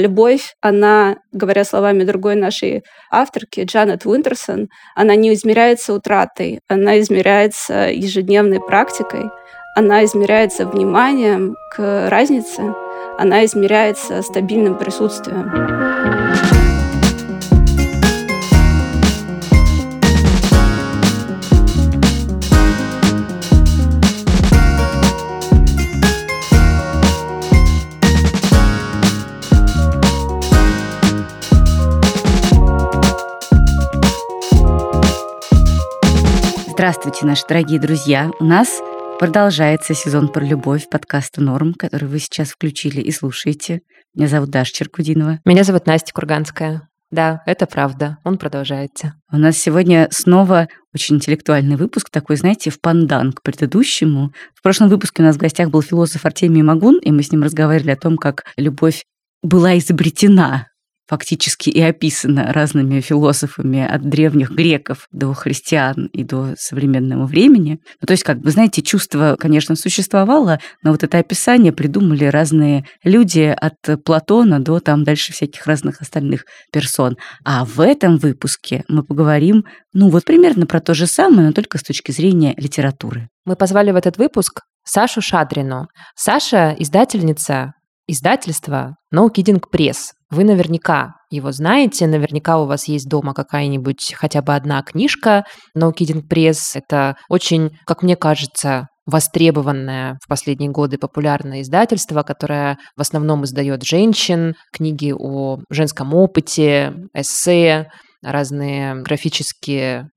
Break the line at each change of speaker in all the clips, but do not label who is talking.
Любовь, она, говоря словами другой нашей авторки, Джанет Уинтерсон, она не измеряется утратой, она измеряется ежедневной практикой, она измеряется вниманием к разнице, она измеряется стабильным присутствием.
Здравствуйте, наши дорогие друзья. У нас продолжается сезон про любовь подкаста «Норм», который вы сейчас включили и слушаете. Меня зовут Даша Черкудинова.
Меня зовут Настя Курганская. Да, это правда. Он продолжается.
У нас сегодня снова очень интеллектуальный выпуск, такой, знаете, в пандан к предыдущему. В прошлом выпуске у нас в гостях был философ Артемий Магун, и мы с ним разговаривали о том, как любовь была изобретена фактически и описано разными философами от древних греков до христиан и до современного времени. Ну, то есть, как бы, знаете, чувство, конечно, существовало, но вот это описание придумали разные люди от Платона до там дальше всяких разных остальных персон. А в этом выпуске мы поговорим, ну, вот примерно про то же самое, но только с точки зрения литературы.
Мы позвали в этот выпуск Сашу Шадрину. Саша – издательница издательства No Kidding Press. Вы наверняка его знаете, наверняка у вас есть дома какая-нибудь хотя бы одна книжка No Kidding Press. Это очень, как мне кажется, востребованное в последние годы популярное издательство, которое в основном издает женщин, книги о женском опыте, эссе, разные графические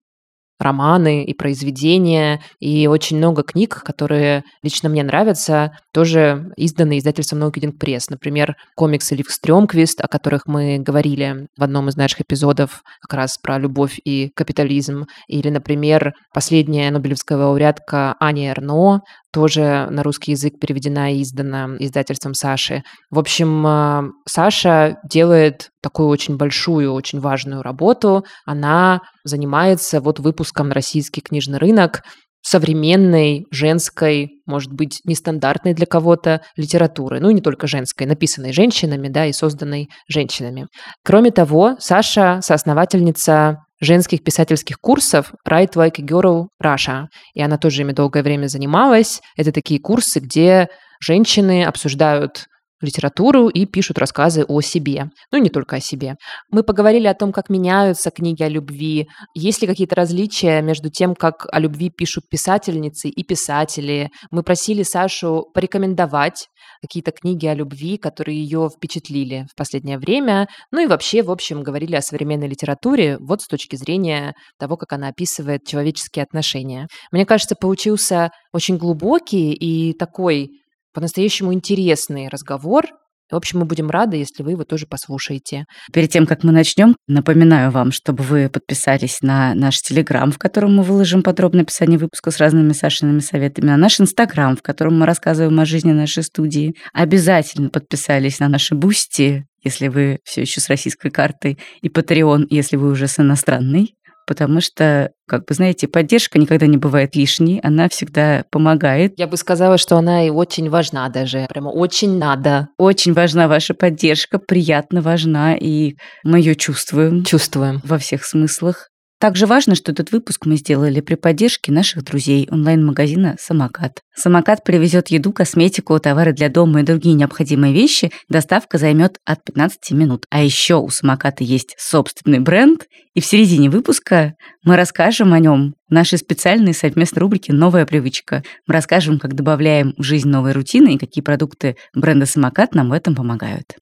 романы и произведения, и очень много книг, которые лично мне нравятся, тоже изданы издательством Kidding Press. Например, комиксы Лив Стрёмквист, о которых мы говорили в одном из наших эпизодов как раз про любовь и капитализм. Или, например, последняя Нобелевская лауреатка Аня Эрно, тоже на русский язык переведена и издана издательством Саши. В общем, а, Саша делает такую очень большую, очень важную работу. Она занимается вот выпуском на российский книжный рынок современной, женской, может быть, нестандартной для кого-то литературы. Ну и не только женской, написанной женщинами, да, и созданной женщинами. Кроме того, Саша соосновательница женских писательских курсов Write Like a Girl Russia. И она тоже ими долгое время занималась. Это такие курсы, где женщины обсуждают литературу и пишут рассказы о себе. Ну, не только о себе. Мы поговорили о том, как меняются книги о любви, есть ли какие-то различия между тем, как о любви пишут писательницы и писатели. Мы просили Сашу порекомендовать какие-то книги о любви, которые ее впечатлили в последнее время. Ну и вообще, в общем, говорили о современной литературе вот с точки зрения того, как она описывает человеческие отношения. Мне кажется, получился очень глубокий и такой по-настоящему интересный разговор. В общем, мы будем рады, если вы его тоже послушаете.
Перед тем, как мы начнем, напоминаю вам, чтобы вы подписались на наш Телеграм, в котором мы выложим подробное описание выпуска с разными Сашиными советами, на наш Инстаграм, в котором мы рассказываем о жизни нашей студии. Обязательно подписались на наши Бусти, если вы все еще с российской картой, и Patreon, если вы уже с иностранной потому что, как бы знаете, поддержка никогда не бывает лишней, она всегда помогает.
Я бы сказала, что она и очень важна даже, прямо очень надо.
Очень важна ваша поддержка, приятно важна, и мы ее чувствуем.
Чувствуем.
Во всех смыслах. Также важно, что этот выпуск мы сделали при поддержке наших друзей онлайн-магазина «Самокат». «Самокат» привезет еду, косметику, товары для дома и другие необходимые вещи. Доставка займет от 15 минут. А еще у «Самоката» есть собственный бренд, и в середине выпуска мы расскажем о нем в нашей специальной совместной рубрике «Новая привычка». Мы расскажем, как добавляем в жизнь новые рутины и какие продукты бренда «Самокат» нам в этом помогают.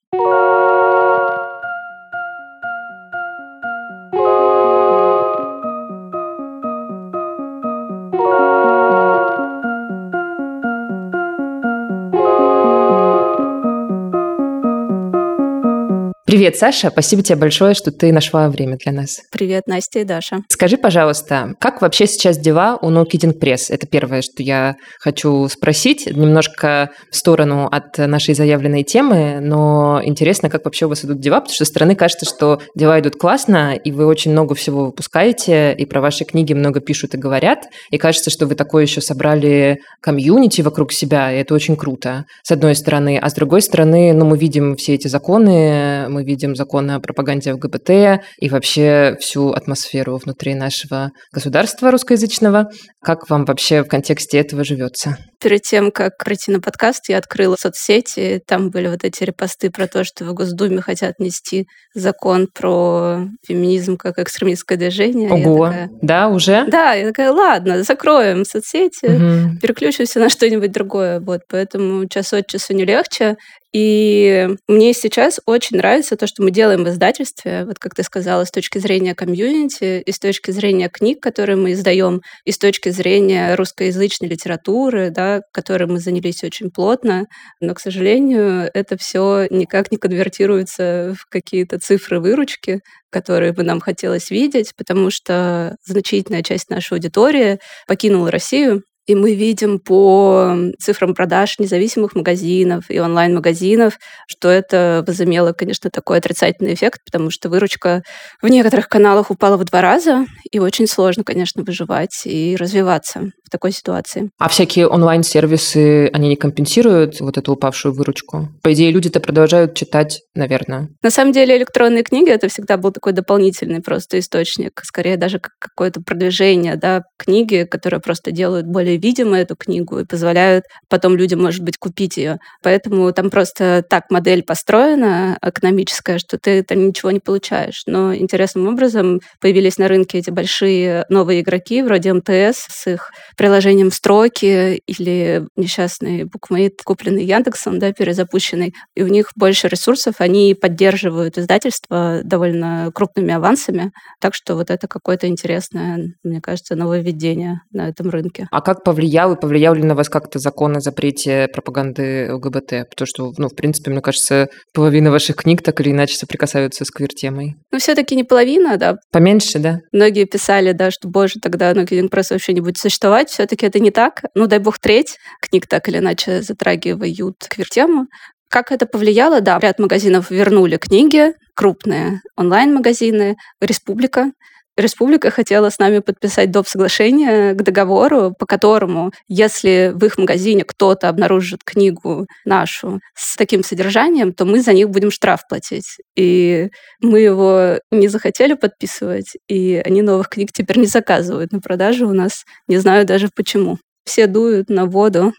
Привет, Саша. Спасибо тебе большое, что ты нашла время для нас.
Привет, Настя и Даша.
Скажи, пожалуйста, как вообще сейчас дела у No Kidding Press? Это первое, что я хочу спросить. Немножко в сторону от нашей заявленной темы, но интересно, как вообще у вас идут дела, потому что со стороны кажется, что дела идут классно, и вы очень много всего выпускаете, и про ваши книги много пишут и говорят, и кажется, что вы такое еще собрали комьюнити вокруг себя, и это очень круто, с одной стороны. А с другой стороны, ну, мы видим все эти законы, мы видим законы о пропаганде ЛГБТ и вообще всю атмосферу внутри нашего государства русскоязычного. Как вам вообще в контексте этого живется?
Перед тем, как прийти на подкаст, я открыла соцсети. Там были вот эти репосты про то, что в Госдуме хотят нести закон про феминизм как экстремистское движение.
Ого, такая, да, уже?
Да, я такая, ладно, закроем соцсети, угу. переключимся на что-нибудь другое. Вот, поэтому час от часу не легче. И мне сейчас очень нравится то, что мы делаем в издательстве, вот как ты сказала, с точки зрения комьюнити, и с точки зрения книг, которые мы издаем, и с точки зрения русскоязычной литературы, да, которой мы занялись очень плотно. Но, к сожалению, это все никак не конвертируется в какие-то цифры выручки, которые бы нам хотелось видеть, потому что значительная часть нашей аудитории покинула Россию, и мы видим по цифрам продаж независимых магазинов и онлайн-магазинов, что это возымело, конечно, такой отрицательный эффект, потому что выручка в некоторых каналах упала в два раза, и очень сложно, конечно, выживать и развиваться в такой ситуации.
А всякие онлайн-сервисы, они не компенсируют вот эту упавшую выручку? По идее, люди-то продолжают читать, наверное.
На самом деле, электронные книги — это всегда был такой дополнительный просто источник, скорее даже как какое-то продвижение да, книги, которые просто делают более более видимо эту книгу и позволяют потом людям, может быть, купить ее. Поэтому там просто так модель построена экономическая, что ты там ничего не получаешь. Но интересным образом появились на рынке эти большие новые игроки, вроде МТС, с их приложением «Строки» или несчастный букмейт, купленный Яндексом, да, перезапущенный. И у них больше ресурсов, они поддерживают издательство довольно крупными авансами. Так что вот это какое-то интересное, мне кажется, нововведение на этом рынке.
А как повлиял и повлиял ли на вас как-то закон о запрете пропаганды ЛГБТ? Потому что, ну, в принципе, мне кажется, половина ваших книг так или иначе соприкасаются с квир-темой.
Ну, все-таки не половина, да.
Поменьше, да?
Многие писали, да, что, боже, тогда ну, Киллинг Пресс вообще не будет существовать. Все-таки это не так. Ну, дай бог, треть книг так или иначе затрагивают квир-тему. Как это повлияло? Да, ряд магазинов вернули книги, крупные онлайн-магазины, Республика Республика хотела с нами подписать доп. соглашение к договору, по которому, если в их магазине кто-то обнаружит книгу нашу с таким содержанием, то мы за них будем штраф платить. И мы его не захотели подписывать, и они новых книг теперь не заказывают на продажу у нас. Не знаю даже почему. Все дуют на воду.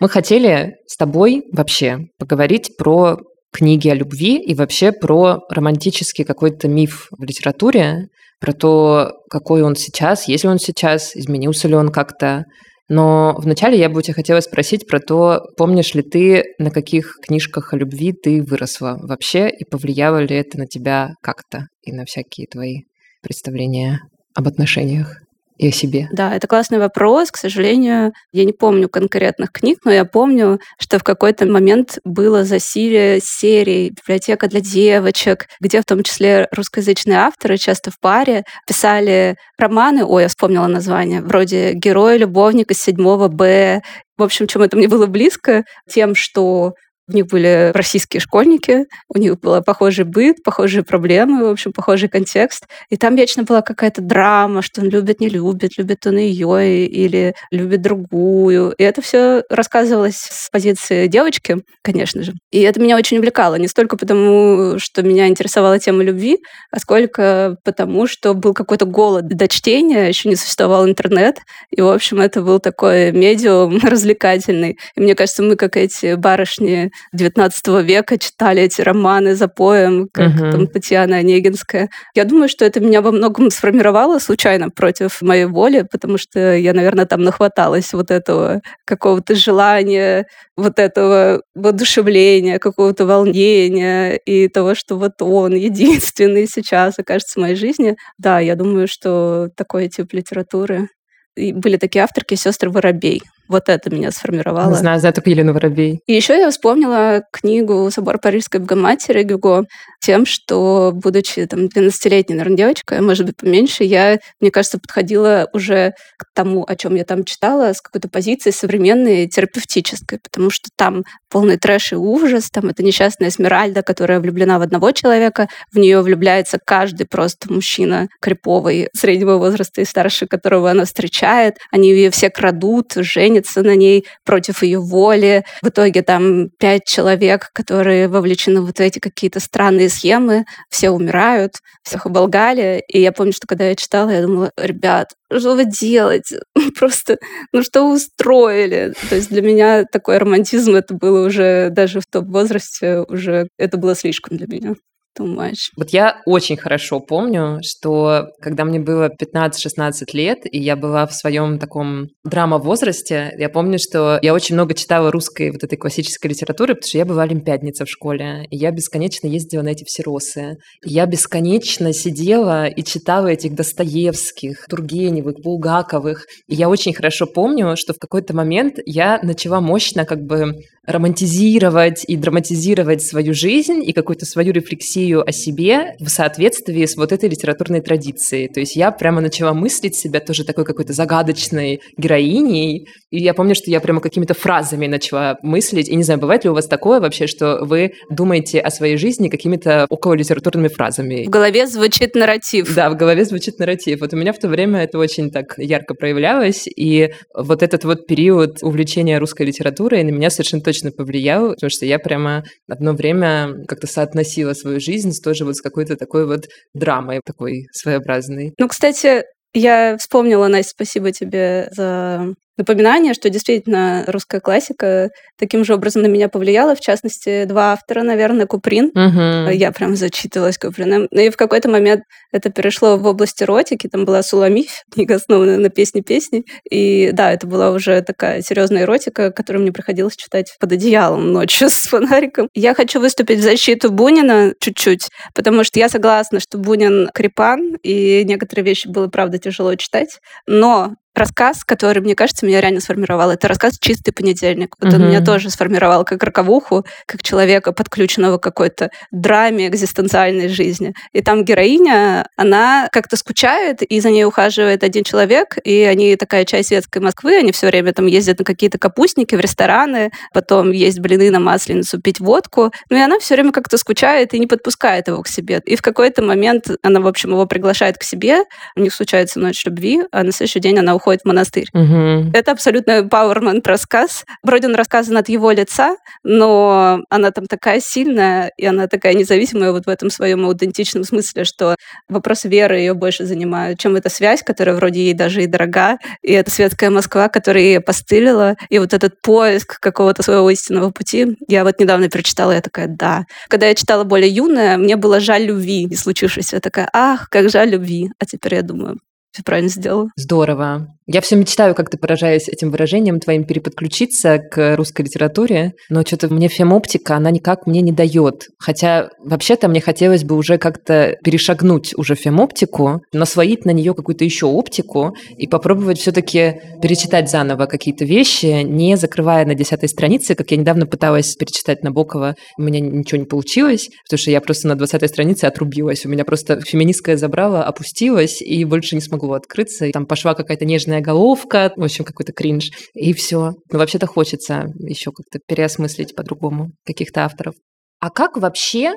Мы хотели с тобой вообще поговорить про книги о любви и вообще про романтический какой-то миф в литературе, про то, какой он сейчас, есть ли он сейчас, изменился ли он как-то. Но вначале я бы у тебя хотела спросить про то, помнишь ли ты, на каких книжках о любви ты выросла вообще, и повлияло ли это на тебя как-то и на всякие твои представления об отношениях? И о себе?
Да, это классный вопрос. К сожалению, я не помню конкретных книг, но я помню, что в какой-то момент было засилие серий «Библиотека для девочек», где в том числе русскоязычные авторы часто в паре писали романы, ой, я вспомнила название, вроде «Герой, любовник из седьмого Б». В общем, чем это мне было близко, тем, что у них были российские школьники, у них был похожий быт, похожие проблемы, в общем, похожий контекст. И там вечно была какая-то драма, что он любит, не любит, любит он ее или любит другую. И это все рассказывалось с позиции девочки, конечно же. И это меня очень увлекало. Не столько потому, что меня интересовала тема любви, а сколько потому, что был какой-то голод до чтения, еще не существовал интернет. И, в общем, это был такой медиум развлекательный. И мне кажется, мы, как эти барышни XIX века читали эти романы за поем, как uh-huh. там Татьяна Онегинская. Я думаю, что это меня во многом сформировало случайно против моей воли, потому что я, наверное, там нахваталась вот этого какого-то желания, вот этого воодушевления, какого-то волнения и того, что вот он единственный сейчас окажется в моей жизни. Да, я думаю, что такой тип литературы. И были такие авторки, сестры Воробей. Вот это меня сформировало.
Не знаю, знаю только Елену Воробей.
И еще я вспомнила книгу «Собор Парижской Богоматери» Гюго тем, что, будучи там 12-летней, наверное, девочкой, а может быть, поменьше, я, мне кажется, подходила уже к тому, о чем я там читала, с какой-то позиции современной, терапевтической, потому что там полный трэш и ужас, там это несчастная Эсмеральда, которая влюблена в одного человека, в нее влюбляется каждый просто мужчина криповый, среднего возраста и старше, которого она встречает. Они ее все крадут, женятся на ней против ее воли. В итоге там пять человек, которые вовлечены вот в эти какие-то странные схемы, все умирают, всех оболгали. И я помню, что когда я читала, я думала, ребят, что вы делаете? Просто, ну что вы устроили? То есть для меня такой романтизм, это было уже даже в том возрасте, уже это было слишком для меня too much.
Вот я очень хорошо помню, что когда мне было 15-16 лет, и я была в своем таком драма-возрасте, я помню, что я очень много читала русской вот этой классической литературы, потому что я была олимпиадница в школе, и я бесконечно ездила на эти все росы. И я бесконечно сидела и читала этих Достоевских, Тургеневых, Булгаковых. И я очень хорошо помню, что в какой-то момент я начала мощно как бы романтизировать и драматизировать свою жизнь и какую-то свою рефлексию о себе в соответствии с вот этой литературной традицией. То есть я прямо начала мыслить себя тоже такой какой-то загадочной героиней. И я помню, что я прямо какими-то фразами начала мыслить. И не знаю, бывает ли у вас такое вообще, что вы думаете о своей жизни какими-то около литературными фразами?
В голове звучит нарратив.
Да, в голове звучит нарратив. Вот у меня в то время это очень так ярко проявлялось. И вот этот вот период увлечения русской литературой на меня совершенно точно повлиял, потому что я прямо одно время как-то соотносила свою жизнь с тоже вот с какой-то такой вот драмой, такой своеобразной.
Ну, кстати, я вспомнила, Настя, спасибо тебе за напоминание, что действительно русская классика таким же образом на меня повлияла. В частности, два автора, наверное, Куприн.
Угу.
Я прям зачитывалась Куприным. Ну и в какой-то момент это перешло в область эротики. Там была Суламиф, книга, основанная на песне песни. И да, это была уже такая серьезная эротика, которую мне приходилось читать под одеялом ночью с фонариком. Я хочу выступить в защиту Бунина чуть-чуть, потому что я согласна, что Бунин крепан, и некоторые вещи было, правда, тяжело читать. Но рассказ, который, мне кажется, меня реально сформировал. Это рассказ «Чистый понедельник». Вот mm-hmm. он меня тоже сформировал как роковуху, как человека, подключенного к какой-то драме экзистенциальной жизни. И там героиня, она как-то скучает, и за ней ухаживает один человек, и они такая часть светской Москвы, они все время там ездят на какие-то капустники в рестораны, потом есть блины на масленицу, пить водку. Ну и она все время как-то скучает и не подпускает его к себе. И в какой-то момент она, в общем, его приглашает к себе, у них случается ночь любви, а на следующий день она уходит уходит в монастырь.
Угу.
Это абсолютно empowerment рассказ. Вроде он рассказан от его лица, но она там такая сильная, и она такая независимая вот в этом своем аутентичном смысле, что вопрос веры ее больше занимает, чем эта связь, которая вроде ей даже и дорога, и эта светская Москва, которая ей постылила, и вот этот поиск какого-то своего истинного пути. Я вот недавно перечитала, я такая, да. Когда я читала более юная, мне было жаль любви не случившейся. Я такая, ах, как жаль любви. А теперь я думаю, все правильно сделала.
Здорово. Я все мечтаю, как ты поражаясь этим выражением твоим, переподключиться к русской литературе, но что-то мне фемоптика, она никак мне не дает. Хотя вообще-то мне хотелось бы уже как-то перешагнуть уже фемоптику, насвоить на нее какую-то еще оптику и попробовать все-таки перечитать заново какие-то вещи, не закрывая на десятой странице, как я недавно пыталась перечитать Набокова, у меня ничего не получилось, потому что я просто на двадцатой странице отрубилась. У меня просто феминистское забрало, опустилось и больше не смогло открыться. Там пошла какая-то нежная головка, в общем, какой-то кринж, и все. Но вообще-то хочется еще как-то переосмыслить по-другому каких-то авторов. А как вообще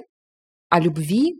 о любви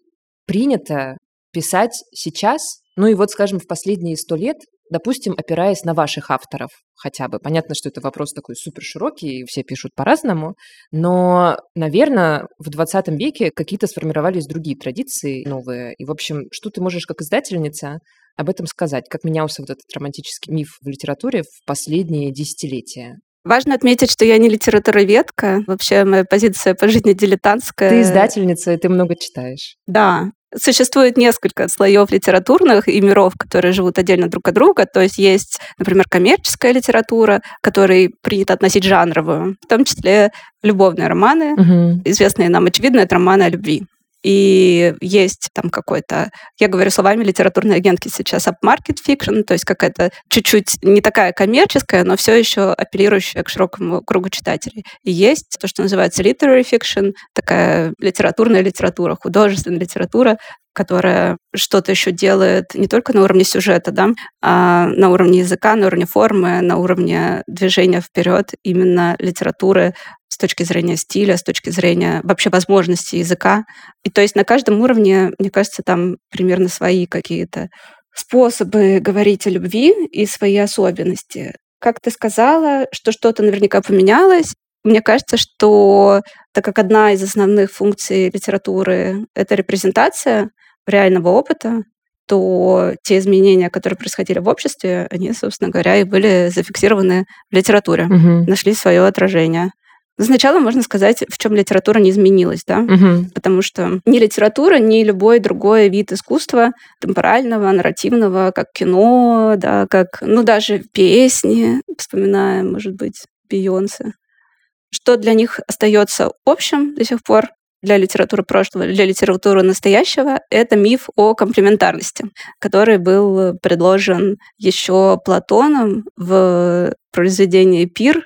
принято писать сейчас, ну и вот, скажем, в последние сто лет, допустим, опираясь на ваших авторов хотя бы. Понятно, что это вопрос такой супер широкий, и все пишут по-разному, но, наверное, в 20 веке какие-то сформировались другие традиции новые. И, в общем, что ты можешь как издательница об этом сказать? Как менялся вот этот романтический миф в литературе в последние десятилетия?
Важно отметить, что я не литературоведка. Вообще моя позиция по жизни дилетантская.
Ты издательница, и ты много читаешь.
Да. Существует несколько слоев литературных и миров, которые живут отдельно друг от друга. То есть есть, например, коммерческая литература, которой принято относить жанровую, в том числе любовные романы,
угу.
известные нам, очевидно, это романы о любви. И есть там какой-то, я говорю словами литературной агентки сейчас, upmarket fiction, то есть какая-то чуть-чуть не такая коммерческая, но все еще апеллирующая к широкому кругу читателей. И есть то, что называется literary fiction, такая литературная литература, художественная литература, которая что-то еще делает не только на уровне сюжета, да, а на уровне языка, на уровне формы, на уровне движения вперед именно литературы точки зрения стиля, с точки зрения вообще возможностей языка. И то есть на каждом уровне, мне кажется, там примерно свои какие-то способы говорить о любви и свои особенности. Как ты сказала, что что-то наверняка поменялось, мне кажется, что так как одна из основных функций литературы — это репрезентация реального опыта, то те изменения, которые происходили в обществе, они, собственно говоря, и были зафиксированы в литературе, угу. нашли свое отражение. Сначала можно сказать, в чем литература не изменилась, да, угу. потому что ни литература, ни любой другой вид искусства темпорального, нарративного, как кино, да, как, ну, даже песни, вспоминаем, может быть, Бейонсе, что для них остается общим до сих пор, для литературы прошлого, для литературы настоящего, это миф о комплементарности, который был предложен еще Платоном в произведении «Пир»,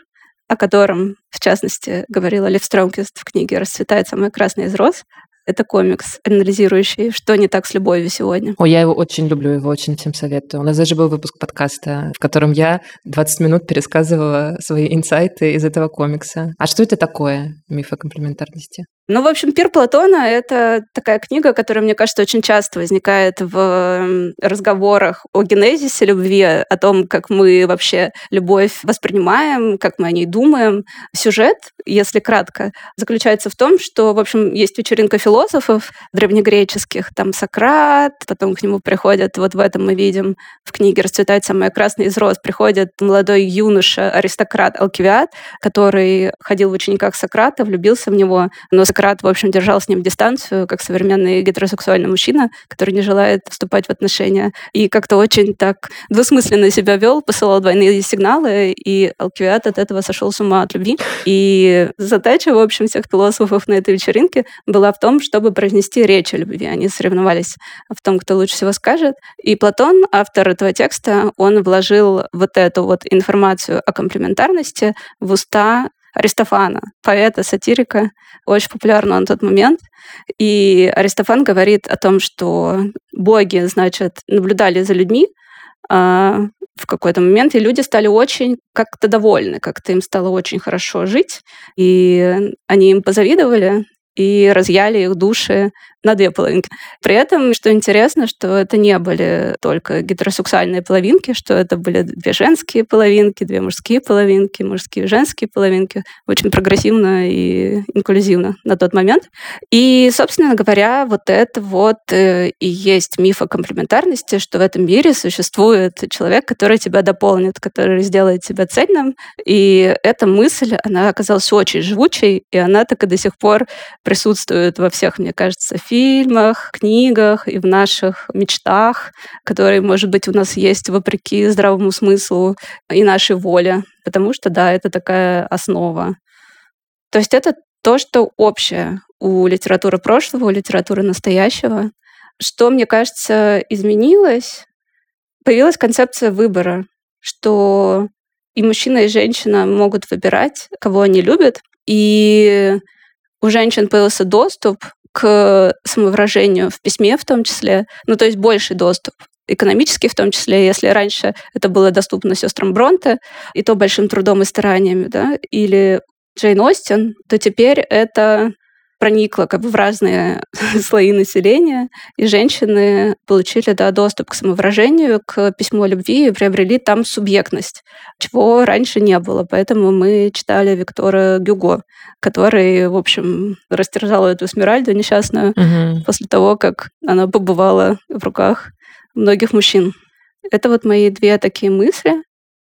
о котором, в частности, говорила Лев Стромкист в книге «Расцветает самый красный из роз», это комикс, анализирующий, что не так с любовью сегодня.
О, я его очень люблю, его очень всем советую. У нас даже был выпуск подкаста, в котором я 20 минут пересказывала свои инсайты из этого комикса. А что это такое, миф о комплементарности?
Ну, в общем, «Пир Платона» — это такая книга, которая, мне кажется, очень часто возникает в разговорах о генезисе любви, о том, как мы вообще любовь воспринимаем, как мы о ней думаем. Сюжет, если кратко, заключается в том, что, в общем, есть вечеринка философов древнегреческих, там Сократ, потом к нему приходят, вот в этом мы видим в книге «Расцветает самое красное из роз», приходит молодой юноша, аристократ Алкивиад, который ходил в учениках Сократа, влюбился в него, но Сократ, в общем, держал с ним дистанцию, как современный гетеросексуальный мужчина, который не желает вступать в отношения. И как-то очень так двусмысленно себя вел, посылал двойные сигналы, и Алкивиад от этого сошел с ума от любви. И задача, в общем, всех философов на этой вечеринке была в том, чтобы произнести речь о любви. Они соревновались в том, кто лучше всего скажет. И Платон, автор этого текста, он вложил вот эту вот информацию о комплементарности в уста Аристофана, поэта, сатирика, очень популярного на тот момент. И Аристофан говорит о том, что боги, значит, наблюдали за людьми а, в какой-то момент, и люди стали очень как-то довольны, как-то им стало очень хорошо жить, и они им позавидовали, и разъяли их души на две половинки. При этом, что интересно, что это не были только гетеросексуальные половинки, что это были две женские половинки, две мужские половинки, мужские и женские половинки. Очень прогрессивно и инклюзивно на тот момент. И, собственно говоря, вот это вот э, и есть миф о комплементарности, что в этом мире существует человек, который тебя дополнит, который сделает тебя цельным. И эта мысль, она оказалась очень живучей, и она так и до сих пор присутствует во всех, мне кажется, фильмах, книгах и в наших мечтах, которые, может быть, у нас есть вопреки здравому смыслу и нашей воле. Потому что, да, это такая основа. То есть это то, что общее у литературы прошлого, у литературы настоящего. Что, мне кажется, изменилось? Появилась концепция выбора, что и мужчина, и женщина могут выбирать, кого они любят. И у женщин появился доступ к самовыражению в письме в том числе, ну то есть больший доступ экономический в том числе, если раньше это было доступно сестрам Бронте, и то большим трудом и стараниями, да, или Джейн Остин, то теперь это проникла как бы в разные слои населения, и женщины получили да, доступ к самовыражению, к письму о любви и приобрели там субъектность, чего раньше не было. Поэтому мы читали Виктора Гюго, который, в общем, растерзал эту Смиральду несчастную угу. после того, как она побывала в руках многих мужчин. Это вот мои две такие мысли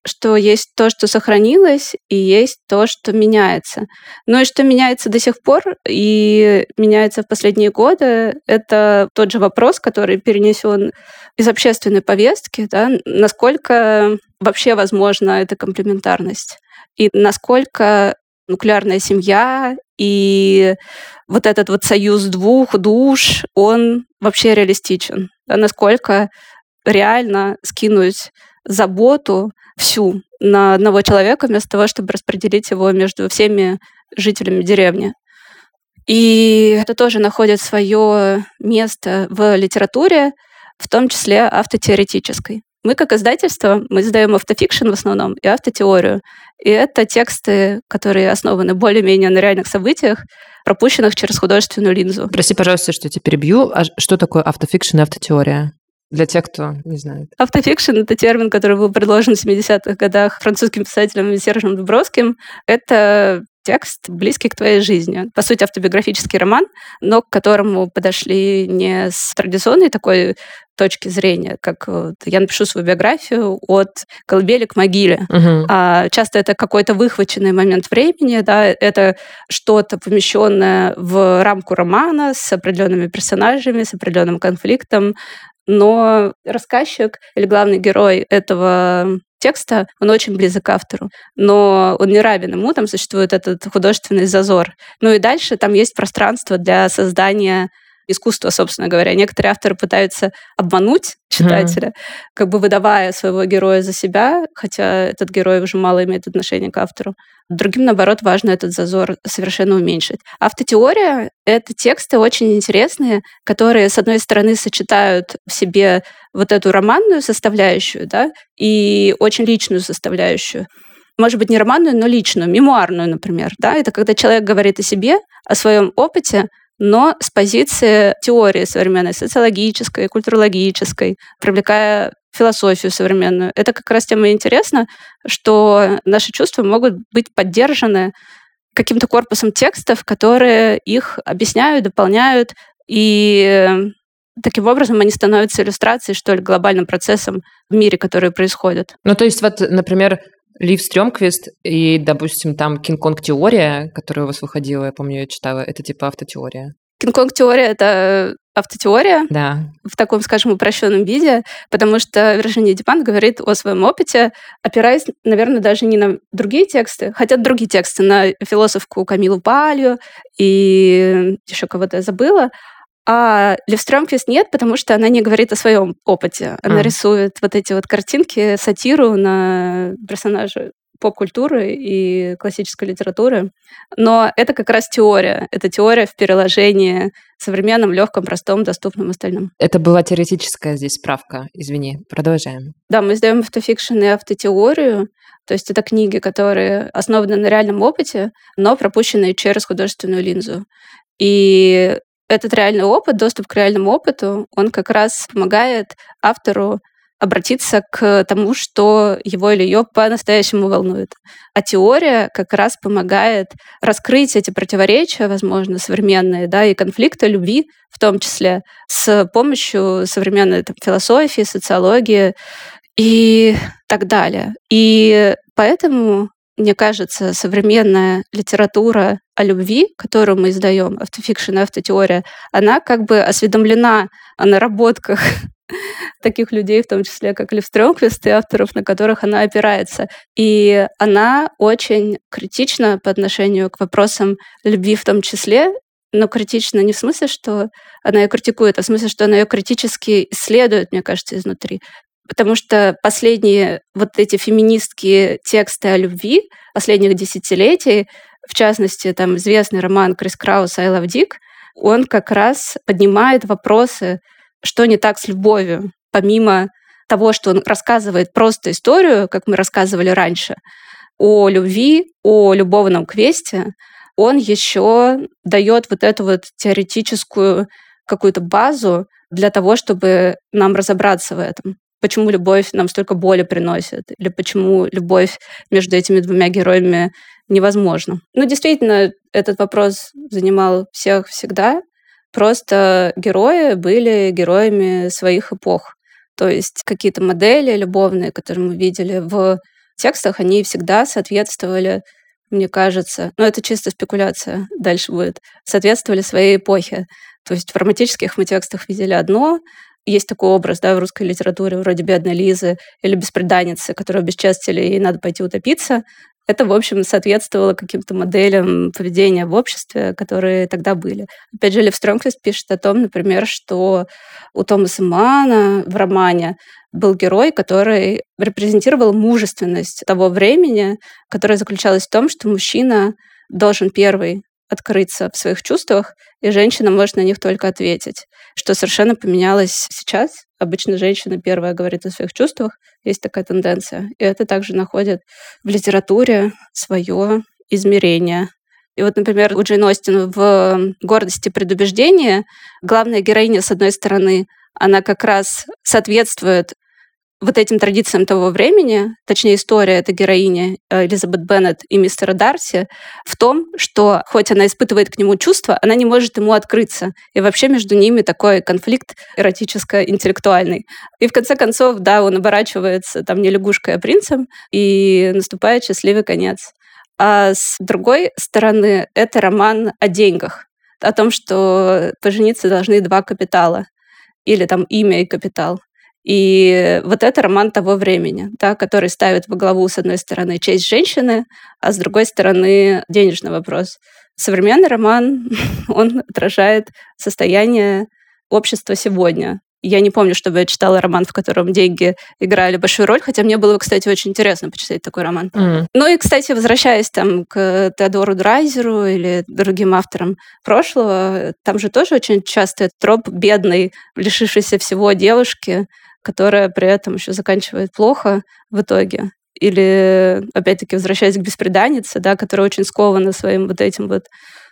что есть то, что сохранилось, и есть то, что меняется. Ну и что меняется до сих пор и меняется в последние годы, это тот же вопрос, который перенесен из общественной повестки, да, насколько вообще возможна эта комплементарность и насколько нуклеарная семья и вот этот вот союз двух душ, он вообще реалистичен. А насколько реально скинуть заботу всю на одного человека вместо того, чтобы распределить его между всеми жителями деревни. И это тоже находит свое место в литературе, в том числе автотеоретической. Мы, как издательство, мы издаем автофикшн в основном и автотеорию. И это тексты, которые основаны более-менее на реальных событиях, пропущенных через художественную линзу.
Прости, пожалуйста, что я тебя перебью. А что такое автофикшн и автотеория? Для тех, кто не знает.
Автофикшн — это термин, который был предложен в 70-х годах французским писателем Сержем Дубровским. Это текст, близкий к твоей жизни. По сути, автобиографический роман, но к которому подошли не с традиционной такой точки зрения, как вот я напишу свою биографию от колыбели к могиле.
Угу.
А часто это какой-то выхваченный момент времени, да, это что-то помещенное в рамку романа с определенными персонажами, с определенным конфликтом, но рассказчик или главный герой этого текста, он очень близок к автору, но он не равен ему, там существует этот художественный зазор. Ну и дальше там есть пространство для создания искусства, собственно говоря. Некоторые авторы пытаются обмануть читателя, mm-hmm. как бы выдавая своего героя за себя, хотя этот герой уже мало имеет отношения к автору. Другим, наоборот, важно этот зазор совершенно уменьшить. Автотеория — это тексты очень интересные, которые, с одной стороны, сочетают в себе вот эту романную составляющую, да, и очень личную составляющую может быть, не романную, но личную, мемуарную, например. Да? Это когда человек говорит о себе, о своем опыте, но с позиции теории современной, социологической, культурологической, привлекая философию современную. Это как раз тем и интересно, что наши чувства могут быть поддержаны каким-то корпусом текстов, которые их объясняют, дополняют, и таким образом они становятся иллюстрацией, что ли, глобальным процессом в мире, который происходит.
Ну, то есть вот, например, Лив Стрёмквист и, допустим, там Кинг-Конг-теория, которая у вас выходила, я помню, я читала, это типа автотеория.
Кинг-Конг-теория — это автотеория
да.
в таком, скажем, упрощенном виде, потому что Виржиния Дипан говорит о своем опыте, опираясь, наверное, даже не на другие тексты, хотя другие тексты, на философку Камилу Палью и еще кого-то я забыла, а Левстрёмквист нет, потому что она не говорит о своем опыте. Она mm. рисует вот эти вот картинки, сатиру на персонажа поп-культуры и классической литературы. Но это как раз теория. Это теория в переложении современном, легком, простом, доступном остальным.
Это была теоретическая здесь справка. Извини, продолжаем.
Да, мы издаем автофикшн и автотеорию. То есть это книги, которые основаны на реальном опыте, но пропущенные через художественную линзу. И этот реальный опыт, доступ к реальному опыту, он как раз помогает автору обратиться к тому, что его или ее по-настоящему волнует. А теория как раз помогает раскрыть эти противоречия, возможно, современные, да, и конфликты любви в том числе, с помощью современной там, философии, социологии и так далее. И поэтому мне кажется, современная литература о любви, которую мы издаем, автофикшн и автотеория, она как бы осведомлена о наработках таких людей, в том числе как Лев Стрёмквист и авторов, на которых она опирается. И она очень критична по отношению к вопросам любви в том числе, но критично не в смысле, что она ее критикует, а в смысле, что она ее критически исследует, мне кажется, изнутри потому что последние вот эти феминистские тексты о любви последних десятилетий, в частности, там известный роман Крис Краус «I love Dick», он как раз поднимает вопросы, что не так с любовью, помимо того, что он рассказывает просто историю, как мы рассказывали раньше, о любви, о любовном квесте, он еще дает вот эту вот теоретическую какую-то базу для того, чтобы нам разобраться в этом почему любовь нам столько боли приносит, или почему любовь между этими двумя героями невозможна. Ну, действительно, этот вопрос занимал всех всегда. Просто герои были героями своих эпох. То есть какие-то модели любовные, которые мы видели в текстах, они всегда соответствовали, мне кажется, ну это чисто спекуляция, дальше будет, соответствовали своей эпохе. То есть в романтических мы текстах видели одно, есть такой образ да, в русской литературе вроде «Бедной Лизы» или «Беспреданницы», которую обесчестили, и надо пойти утопиться. Это, в общем, соответствовало каким-то моделям поведения в обществе, которые тогда были. Опять же, Лев Стромквист пишет о том, например, что у Томаса Мана в романе был герой, который репрезентировал мужественность того времени, которая заключалась в том, что мужчина должен первый открыться в своих чувствах, и женщина может на них только ответить, что совершенно поменялось сейчас. Обычно женщина первая говорит о своих чувствах, есть такая тенденция. И это также находит в литературе свое измерение. И вот, например, у Джейн Остин в «Гордости и предубеждения» главная героиня, с одной стороны, она как раз соответствует вот этим традициям того времени, точнее история этой героини э, Элизабет Беннет и мистера Дарси, в том, что хоть она испытывает к нему чувства, она не может ему открыться. И вообще между ними такой конфликт эротическо-интеллектуальный. И в конце концов, да, он оборачивается там не лягушкой, а принцем, и наступает счастливый конец. А с другой стороны, это роман о деньгах, о том, что пожениться должны два капитала или там имя и капитал. И вот это роман того времени, да, который ставит во главу, с одной стороны, честь женщины, а с другой стороны, денежный вопрос. Современный роман, он отражает состояние общества сегодня. Я не помню, чтобы я читала роман, в котором деньги играли большую роль, хотя мне было, кстати, очень интересно почитать такой роман. Mm. Ну и, кстати, возвращаясь там к Теодору Драйзеру или другим авторам прошлого, там же тоже очень часто троп бедной, лишившейся всего девушки, которая при этом еще заканчивает плохо в итоге. Или, опять-таки, возвращаясь к беспреданнице, да, которая очень скована своим вот этим вот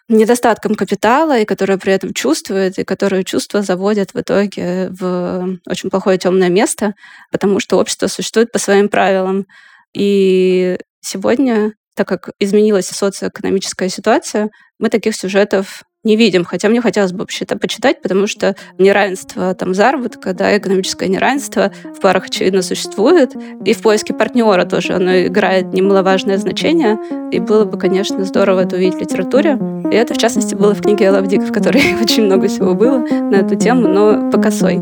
недостатком капитала, и которая при этом чувствует, и которую чувства заводят в итоге в очень плохое темное место, потому что общество существует по своим правилам. И сегодня, так как изменилась социоэкономическая ситуация, мы таких сюжетов не видим. Хотя мне хотелось бы вообще это почитать, потому что неравенство там заработка, да, экономическое неравенство в парах, очевидно, существует. И в поиске партнера тоже оно играет немаловажное значение. И было бы, конечно, здорово это увидеть в литературе. И это, в частности, было в книге Элла Дик, в которой очень много всего было на эту тему, но по косой.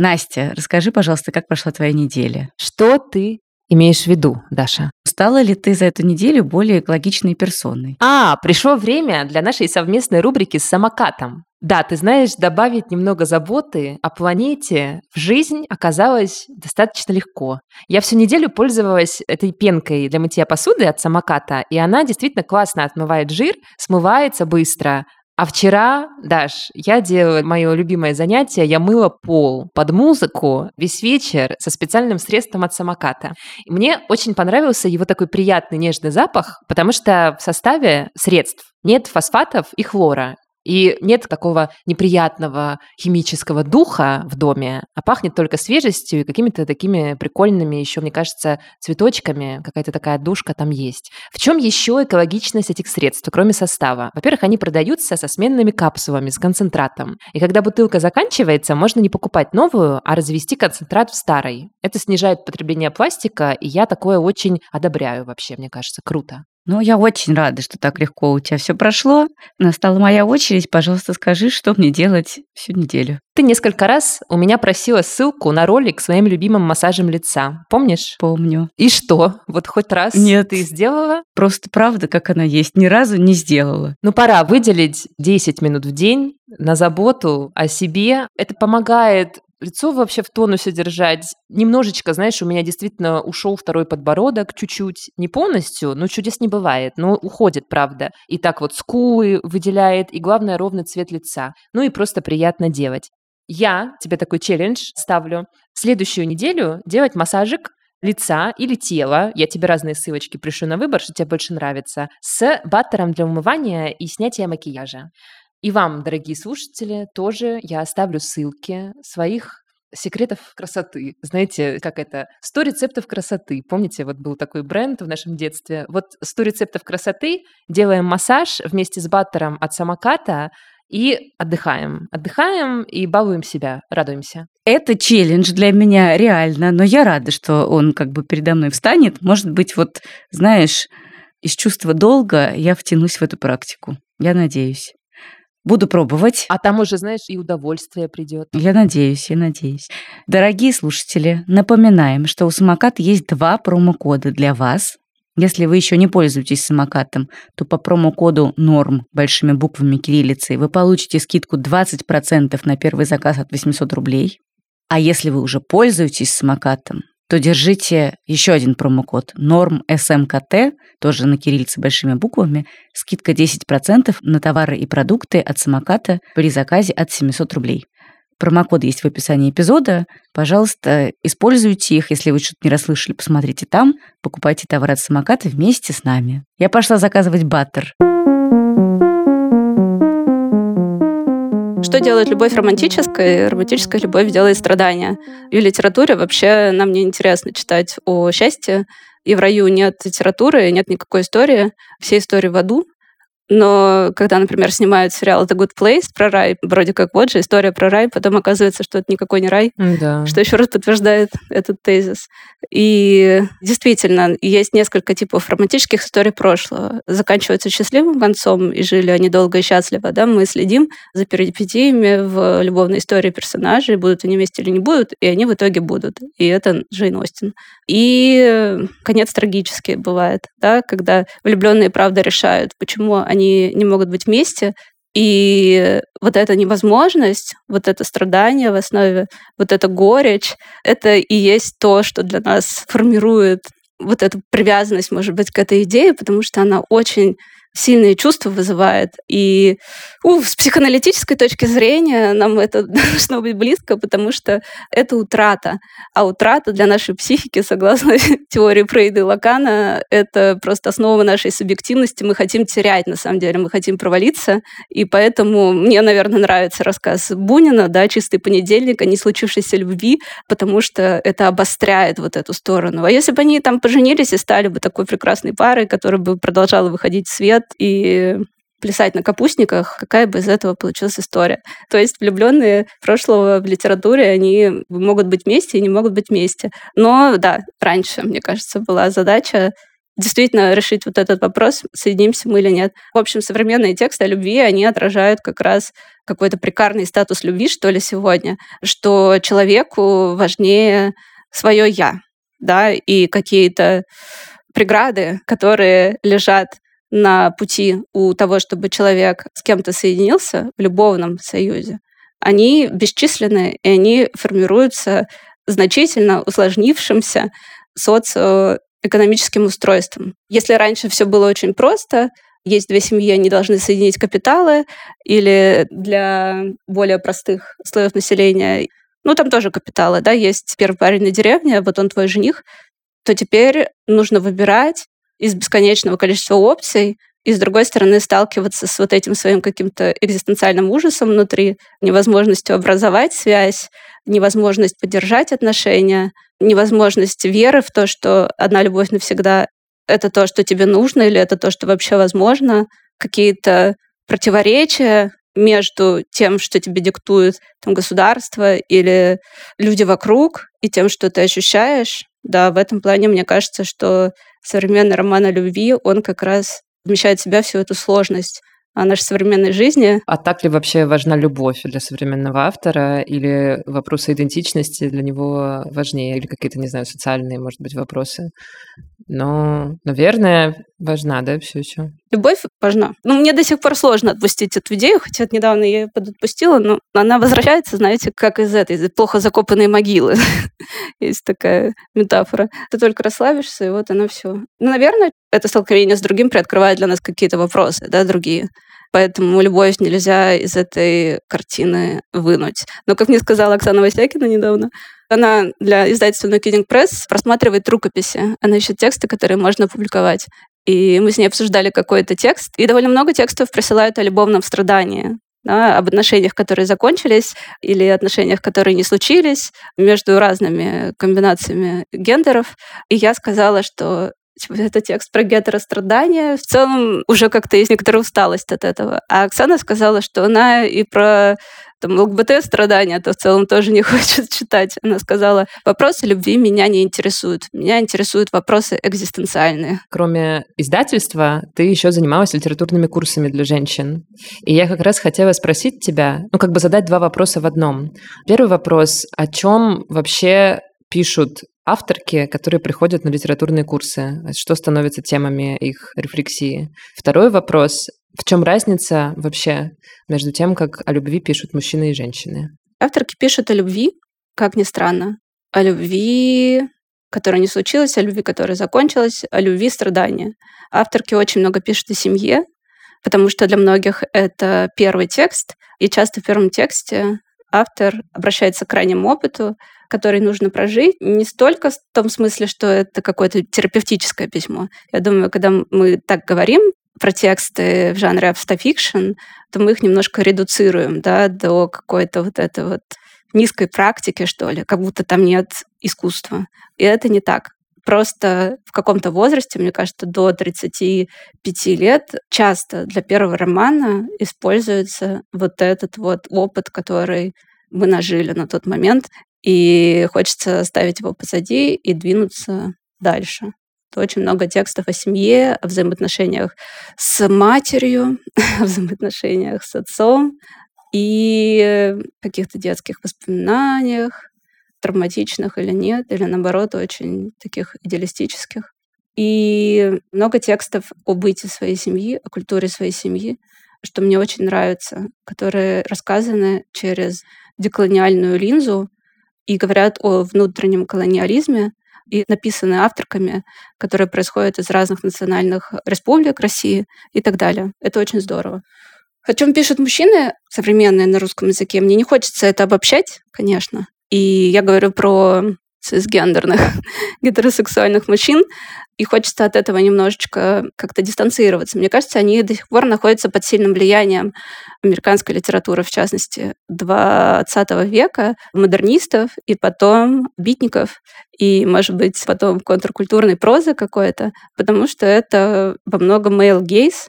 Настя, расскажи, пожалуйста, как прошла твоя неделя?
Что ты имеешь в виду, Даша?
Стала ли ты за эту неделю более экологичной персоной?
А, пришло время для нашей совместной рубрики с самокатом. Да, ты знаешь, добавить немного заботы о планете в жизнь оказалось достаточно легко. Я всю неделю пользовалась этой пенкой для мытья посуды от самоката, и она действительно классно отмывает жир, смывается быстро, а вчера, Даш, я делала мое любимое занятие, я мыла пол под музыку весь вечер со специальным средством от самоката. И мне очень понравился его такой приятный нежный запах, потому что в составе средств нет фосфатов и хлора. И нет такого неприятного химического духа в доме, а пахнет только свежестью и какими-то такими прикольными еще, мне кажется, цветочками. Какая-то такая душка там есть. В чем еще экологичность этих средств, кроме состава? Во-первых, они продаются со сменными капсулами, с концентратом. И когда бутылка заканчивается, можно не покупать новую, а развести концентрат в старой. Это снижает потребление пластика, и я такое очень одобряю вообще, мне кажется, круто.
Ну, я очень рада, что так легко у тебя все прошло. Настала моя очередь. Пожалуйста, скажи, что мне делать всю неделю.
Ты несколько раз у меня просила ссылку на ролик с моим любимым массажем лица. Помнишь?
Помню.
И что? Вот хоть раз
Нет.
ты сделала?
Просто правда, как она есть. Ни разу не сделала.
Ну, пора выделить 10 минут в день на заботу о себе. Это помогает лицо вообще в тонусе держать. Немножечко, знаешь, у меня действительно ушел второй подбородок чуть-чуть, не полностью, но чудес не бывает, но уходит, правда. И так вот скулы выделяет, и главное, ровный цвет лица. Ну и просто приятно делать. Я тебе такой челлендж ставлю. Следующую неделю делать массажик лица или тела, я тебе разные ссылочки пришлю на выбор, что тебе больше нравится, с баттером для умывания и снятия макияжа. И вам, дорогие слушатели, тоже я оставлю ссылки своих секретов красоты. Знаете, как это? 100 рецептов красоты. Помните, вот был такой бренд в нашем детстве. Вот 100 рецептов красоты. Делаем массаж вместе с баттером от самоката и отдыхаем. Отдыхаем и балуем себя, радуемся.
Это челлендж для меня реально, но я рада, что он как бы передо мной встанет. Может быть, вот, знаешь, из чувства долга я втянусь в эту практику. Я надеюсь. Буду пробовать.
А там уже, знаешь, и удовольствие придет.
Я надеюсь, я надеюсь. Дорогие слушатели, напоминаем, что у самоката есть два промокода для вас. Если вы еще не пользуетесь самокатом, то по промокоду норм большими буквами кириллицей вы получите скидку 20% на первый заказ от 800 рублей. А если вы уже пользуетесь самокатом, то держите еще один промокод норм СМКТ, тоже на кириллице большими буквами, скидка 10% на товары и продукты от самоката при заказе от 700 рублей. Промокод есть в описании эпизода. Пожалуйста, используйте их. Если вы что-то не расслышали, посмотрите там. Покупайте товары от самоката вместе с нами. Я пошла заказывать баттер.
Что делает любовь романтической? Романтическая любовь делает страдания. И в литературе вообще нам не интересно читать о счастье. И в раю нет литературы, нет никакой истории. Все истории в аду. Но когда, например, снимают сериал The Good Place про рай, вроде как вот же история про рай, потом оказывается, что это никакой не рай,
да.
что еще раз подтверждает этот тезис. И действительно, есть несколько типов романтических историй прошлого. Заканчиваются счастливым концом, и жили они долго и счастливо. Да? Мы следим за перипетиями в любовной истории персонажей, будут они вместе или не будут, и они в итоге будут. И это Джейн Остин. И конец трагический бывает, да, когда влюбленные правда решают, почему они не могут быть вместе, и вот эта невозможность, вот это страдание в основе, вот эта горечь, это и есть то, что для нас формирует вот эту привязанность, может быть, к этой идее, потому что она очень сильные чувства вызывает. И у, с психоаналитической точки зрения нам это должно быть близко, потому что это утрата. А утрата для нашей психики, согласно теории Фрейда и Лакана, это просто основа нашей субъективности. Мы хотим терять, на самом деле, мы хотим провалиться. И поэтому мне, наверное, нравится рассказ Бунина, да, «Чистый понедельник» о не случившейся любви, потому что это обостряет вот эту сторону. А если бы они там поженились и стали бы такой прекрасной парой, которая бы продолжала выходить в свет, и плясать на капустниках, какая бы из этого получилась история. То есть влюбленные прошлого в литературе, они могут быть вместе и не могут быть вместе. Но да, раньше, мне кажется, была задача действительно решить вот этот вопрос, соединимся мы или нет. В общем, современные тексты о любви, они отражают как раз какой-то прикарный статус любви, что ли, сегодня, что человеку важнее свое «я», да, и какие-то преграды, которые лежат на пути у того, чтобы человек с кем-то соединился в любовном союзе, они бесчисленны, и они формируются значительно усложнившимся социоэкономическим устройством. Если раньше все было очень просто, есть две семьи, они должны соединить капиталы, или для более простых слоев населения, ну, там тоже капиталы, да, есть первый парень на деревне, вот он твой жених, то теперь нужно выбирать из бесконечного количества опций, и, с другой стороны, сталкиваться с вот этим своим каким-то экзистенциальным ужасом внутри, невозможностью образовать связь, невозможность поддержать отношения, невозможность веры в то, что одна любовь навсегда — это то, что тебе нужно, или это то, что вообще возможно, какие-то противоречия между тем, что тебе диктует там, государство или люди вокруг, и тем, что ты ощущаешь. Да, в этом плане мне кажется, что современный роман о любви, он как раз вмещает в себя всю эту сложность нашей современной жизни.
А так ли вообще важна любовь для современного автора? Или вопросы идентичности для него важнее? Или какие-то, не знаю, социальные, может быть, вопросы? Но, наверное, важна, да, все еще.
Любовь важна. Ну, мне до сих пор сложно отпустить эту идею, хотя недавно я ее подотпустила, но она возвращается, знаете, как из этой, из плохо закопанной могилы. Есть такая метафора. Ты только расслабишься, и вот оно все. Ну, наверное, это столкновение с другим приоткрывает для нас какие-то вопросы, да, другие. Поэтому любовь нельзя из этой картины вынуть. Но, как мне сказала Оксана Васякина недавно, она для издательства No Kidding Press просматривает рукописи. Она ищет тексты, которые можно публиковать. И мы с ней обсуждали какой-то текст, и довольно много текстов присылают о любовном страдании, да, об отношениях, которые закончились, или отношениях, которые не случились, между разными комбинациями гендеров. И я сказала, что Типа, это текст про гетерострадания. В целом уже как-то есть некоторая усталость от этого. А Оксана сказала, что она и про там, ЛГБТ-страдания, то в целом тоже не хочет читать. Она сказала, вопросы любви меня не интересуют. Меня интересуют вопросы экзистенциальные.
Кроме издательства, ты еще занималась литературными курсами для женщин. И я как раз хотела спросить тебя, ну, как бы задать два вопроса в одном. Первый вопрос, о чем вообще пишут авторки, которые приходят на литературные курсы? Что становится темами их рефлексии? Второй вопрос. В чем разница вообще между тем, как о любви пишут мужчины и женщины?
Авторки пишут о любви, как ни странно, о любви, которая не случилась, о любви, которая закончилась, о любви страдания. Авторки очень много пишут о семье, потому что для многих это первый текст, и часто в первом тексте автор обращается к крайнему опыту, который нужно прожить, не столько в том смысле, что это какое-то терапевтическое письмо. Я думаю, когда мы так говорим про тексты в жанре автофикшн, то мы их немножко редуцируем да, до какой-то вот этой вот низкой практики, что ли, как будто там нет искусства. И это не так. Просто в каком-то возрасте, мне кажется, до 35 лет, часто для первого романа используется вот этот вот опыт, который мы нажили на тот момент, и хочется ставить его позади и двинуться дальше. Очень много текстов о семье, о взаимоотношениях с матерью, о взаимоотношениях с отцом и каких-то детских воспоминаниях, травматичных или нет, или наоборот, очень таких идеалистических. И много текстов о быте своей семьи, о культуре своей семьи, что мне очень нравится, которые рассказаны через деколониальную линзу и говорят о внутреннем колониализме, и написаны авторками, которые происходят из разных национальных республик России и так далее. Это очень здорово. О чем пишут мужчины современные на русском языке, мне не хочется это обобщать, конечно. И я говорю про цисгендерных гетеросексуальных мужчин, и хочется от этого немножечко как-то дистанцироваться. Мне кажется, они до сих пор находятся под сильным влиянием американской литературы, в частности, 20 века, модернистов, и потом битников, и, может быть, потом контркультурной прозы какой-то, потому что это во многом male gaze,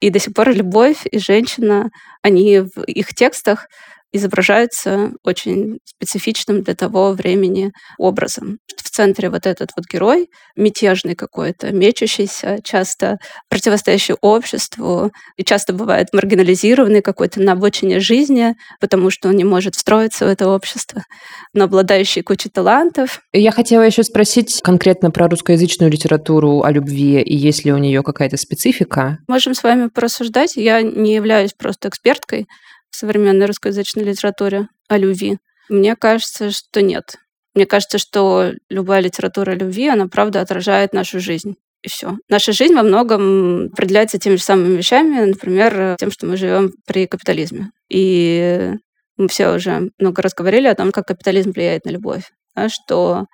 и до сих пор любовь и женщина, они в их текстах изображается очень специфичным для того времени образом. В центре вот этот вот герой, мятежный какой-то, мечущийся, часто противостоящий обществу, и часто бывает маргинализированный какой-то на обочине жизни, потому что он не может встроиться в это общество, но обладающий кучей талантов.
Я хотела еще спросить конкретно про русскоязычную литературу о любви, и есть ли у нее какая-то специфика?
Можем с вами порассуждать. Я не являюсь просто эксперткой, в современной русскоязычной литературе о любви? Мне кажется, что нет. Мне кажется, что любая литература о любви, она правда отражает нашу жизнь. И все. Наша жизнь во многом определяется теми же самыми вещами, например, тем, что мы живем при капитализме. И мы все уже много раз говорили о том, как капитализм влияет на любовь. Да, что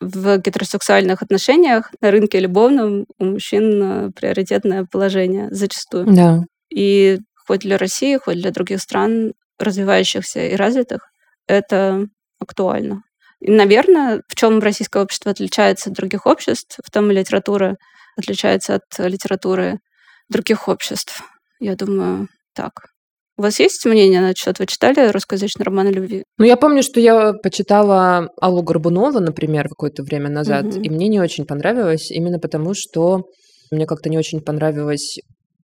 в гетеросексуальных отношениях на рынке любовном у мужчин приоритетное положение зачастую.
Да.
И хоть для России, хоть для других стран, развивающихся и развитых, это актуально. И, наверное, в чем российское общество отличается от других обществ, в том и литература отличается от литературы других обществ. Я думаю, так. У вас есть мнение на счет? Вы читали русскоязычный роман о любви?
Ну, я помню, что я почитала Аллу Горбунова, например, какое-то время назад, угу. и мне не очень понравилось, именно потому что мне как-то не очень понравилось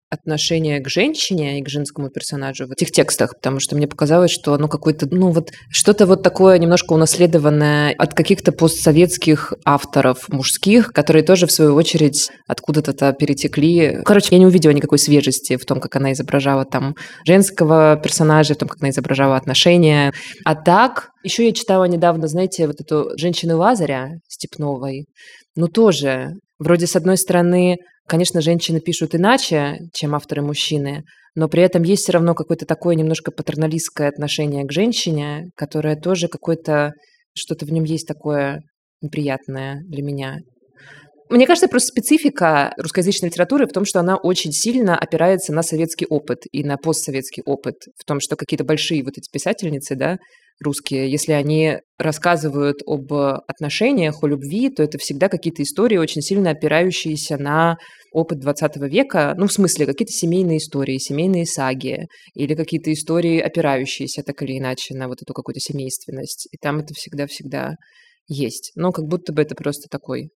отношение к женщине и к женскому персонажу в этих текстах, потому что мне показалось, что оно какое-то, ну вот, что-то вот такое немножко унаследованное от каких-то постсоветских авторов мужских, которые тоже, в свою очередь, откуда-то перетекли. Короче, я не увидела никакой свежести в том, как она изображала там женского персонажа, в том, как она изображала отношения. А так, еще я читала недавно, знаете, вот эту «Женщины Лазаря» Степновой, ну тоже, вроде с одной стороны, Конечно, женщины пишут иначе, чем авторы мужчины, но при этом есть все равно какое-то такое немножко патерналистское отношение к женщине, которое тоже какое-то, что-то в нем есть такое неприятное для меня. Мне кажется, просто специфика русскоязычной литературы в том, что она очень сильно опирается на советский опыт и на постсоветский опыт, в том, что какие-то большие вот эти писательницы, да, русские, если они рассказывают об отношениях, о любви, то это всегда какие-то истории, очень сильно опирающиеся на опыт 20 века, ну, в смысле, какие-то семейные истории, семейные саги, или какие-то истории, опирающиеся так или иначе на вот эту какую-то семейственность. И там это всегда-всегда есть. Но как будто бы это просто такой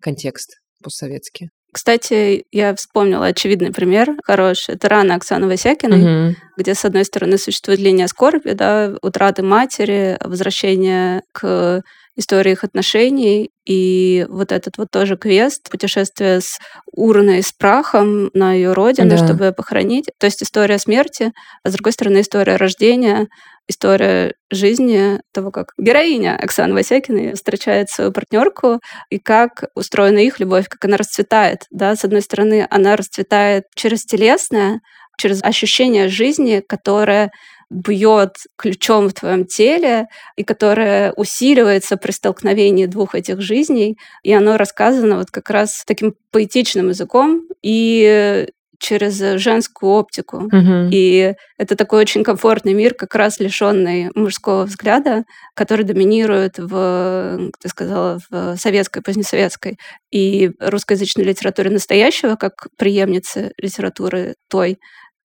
контекст постсоветский.
Кстати, я вспомнила очевидный пример хороший. Это рана Оксаны Васякиной, угу. где, с одной стороны, существует линия скорби, да, утраты матери, возвращение к истории их отношений, и вот этот вот тоже квест, путешествие с урной с прахом на ее родину, да. чтобы ее похоронить. То есть история смерти, а с другой стороны история рождения, история жизни того, как героиня Оксаны Васякиной встречает свою партнерку и как устроена их любовь, как она расцветает. Да? С одной стороны, она расцветает через телесное, через ощущение жизни, которое бьет ключом в твоем теле и которое усиливается при столкновении двух этих жизней. И оно рассказано вот как раз таким поэтичным языком и через женскую оптику. Угу. И это такой очень комфортный мир, как раз лишенный мужского взгляда, который доминирует в, ты сказала, в советской, позднесоветской и русскоязычной литературе настоящего, как преемницы литературы той.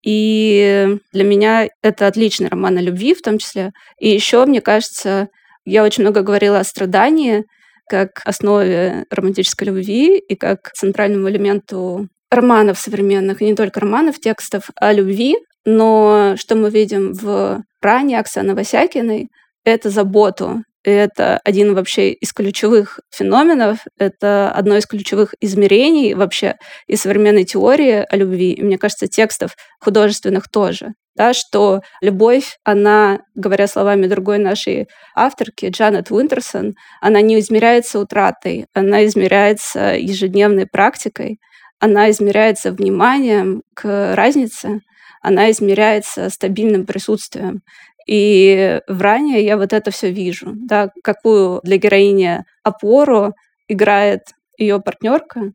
И для меня это отличный роман о любви в том числе. И еще, мне кажется, я очень много говорила о страдании как основе романтической любви и как центральному элементу романов современных, и не только романов, текстов о любви, но что мы видим в ране Оксаны Васякиной, это заботу. И это один вообще из ключевых феноменов, это одно из ключевых измерений вообще и современной теории о любви, и, мне кажется, текстов художественных тоже. Да, что любовь, она, говоря словами другой нашей авторки, Джанет Уинтерсон, она не измеряется утратой, она измеряется ежедневной практикой, она измеряется вниманием к разнице, она измеряется стабильным присутствием. И в ране я вот это все вижу, да, какую для героини опору играет ее партнерка,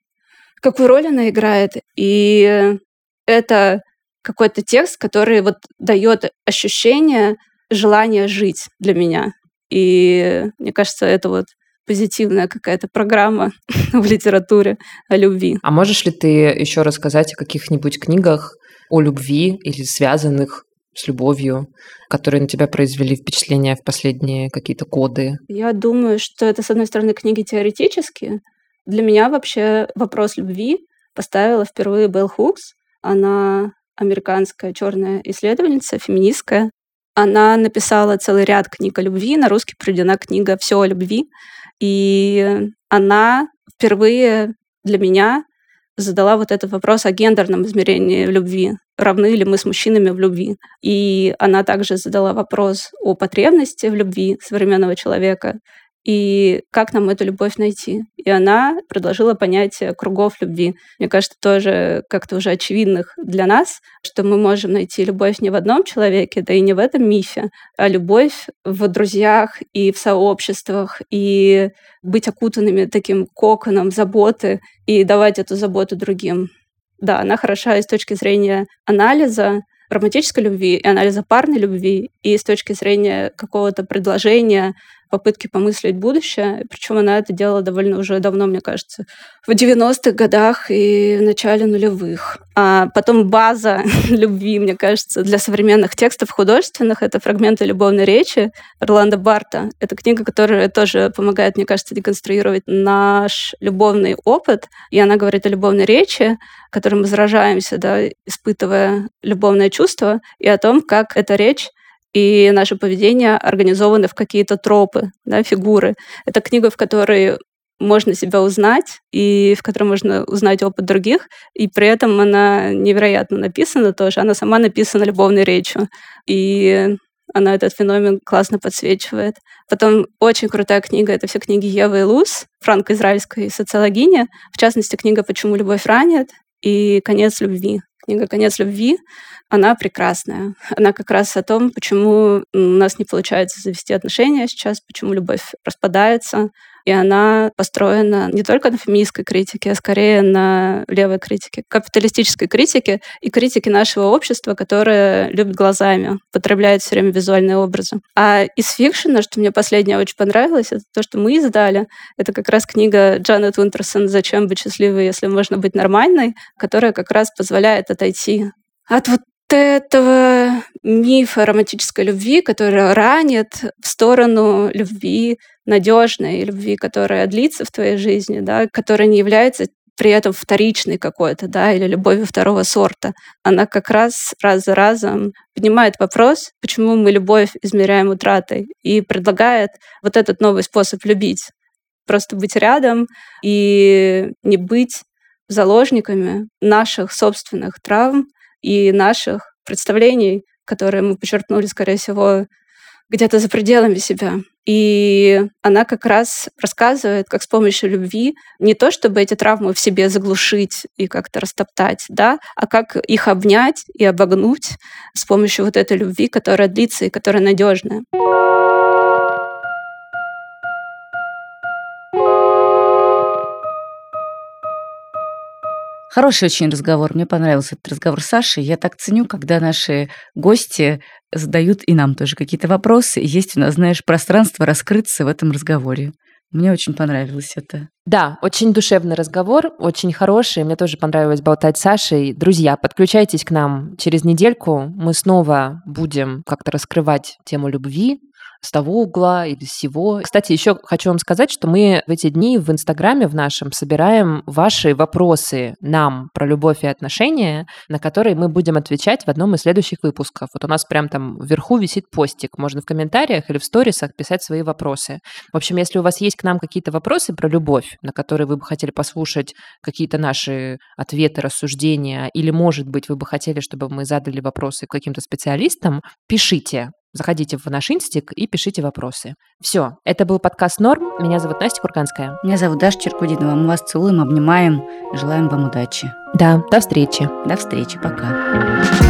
какую роль она играет. И это какой-то текст, который вот дает ощущение желания жить для меня. И мне кажется, это вот позитивная какая-то программа в литературе о любви.
А можешь ли ты еще рассказать о каких-нибудь книгах о любви или связанных с любовью, которые на тебя произвели впечатление в последние какие-то годы?
Я думаю, что это, с одной стороны, книги теоретические. Для меня вообще вопрос любви поставила впервые Белл Хукс. Она американская черная исследовательница, феминистская. Она написала целый ряд книг о любви. На русский приведена книга «Все о любви». И она впервые для меня задала вот этот вопрос о гендерном измерении любви. Равны ли мы с мужчинами в любви? И она также задала вопрос о потребности в любви современного человека и как нам эту любовь найти. И она предложила понятие кругов любви. Мне кажется, тоже как-то уже очевидных для нас, что мы можем найти любовь не в одном человеке, да и не в этом мифе, а любовь в друзьях и в сообществах, и быть окутанными таким коконом заботы и давать эту заботу другим. Да, она хороша и с точки зрения анализа, романтической любви и анализа парной любви, и с точки зрения какого-то предложения попытки помыслить будущее. Причем она это делала довольно уже давно, мне кажется, в 90-х годах и в начале нулевых. А потом база любви, мне кажется, для современных текстов художественных — это фрагменты любовной речи Орландо Барта. Это книга, которая тоже помогает, мне кажется, деконструировать наш любовный опыт. И она говорит о любовной речи, которой мы заражаемся, да, испытывая любовное чувство, и о том, как эта речь и наше поведение организовано в какие-то тропы, да, фигуры. Это книга, в которой можно себя узнать, и в которой можно узнать опыт других, и при этом она невероятно написана тоже. Она сама написана любовной речью, и она этот феномен классно подсвечивает. Потом очень крутая книга — это все книги Евы и Луз, франко-израильской социологини. В частности, книга «Почему любовь ранит» и «Конец любви». Книга «Конец любви» она прекрасная. Она как раз о том, почему у нас не получается завести отношения сейчас, почему любовь распадается, и она построена не только на феминистской критике, а скорее на левой критике, капиталистической критике и критике нашего общества, которое любит глазами, потребляет все время визуальные образы. А из фикшена, что мне последнее очень понравилось, это то, что мы издали. Это как раз книга Джанет Уинтерсон «Зачем быть счастливой, если можно быть нормальной», которая как раз позволяет отойти от вот этого мифа романтической любви, который ранит в сторону любви надежной, любви, которая длится в твоей жизни, да, которая не является при этом вторичной какой-то, да, или любовью второго сорта. Она как раз раз за разом поднимает вопрос, почему мы любовь измеряем утратой, и предлагает вот этот новый способ любить. Просто быть рядом и не быть заложниками наших собственных травм, и наших представлений, которые мы подчеркнули, скорее всего, где-то за пределами себя. И она как раз рассказывает, как с помощью любви не то, чтобы эти травмы в себе заглушить и как-то растоптать, да, а как их обнять и обогнуть с помощью вот этой любви, которая длится и которая надежная.
Хороший очень разговор. Мне понравился этот разговор с Сашей. Я так ценю, когда наши гости задают и нам тоже какие-то вопросы. И есть у нас, знаешь, пространство раскрыться в этом разговоре. Мне очень понравилось это.
Да, очень душевный разговор, очень хороший. Мне тоже понравилось болтать с Сашей. Друзья, подключайтесь к нам через недельку. Мы снова будем как-то раскрывать тему любви, с того угла или с сего. Кстати, еще хочу вам сказать, что мы в эти дни в Инстаграме в нашем собираем ваши вопросы нам про любовь и отношения, на которые мы будем отвечать в одном из следующих выпусков. Вот у нас прям там вверху висит постик. Можно в комментариях или в сторисах писать свои вопросы. В общем, если у вас есть к нам какие-то вопросы про любовь, на которые вы бы хотели послушать какие-то наши ответы, рассуждения, или, может быть, вы бы хотели, чтобы мы задали вопросы каким-то специалистам, пишите. Заходите в наш инстик и пишите вопросы. Все, это был подкаст «Норм». Меня зовут Настя Курганская.
Меня зовут Даша Черкудинова. Мы вас целуем, обнимаем, желаем вам удачи.
Да, до встречи.
До встречи, пока.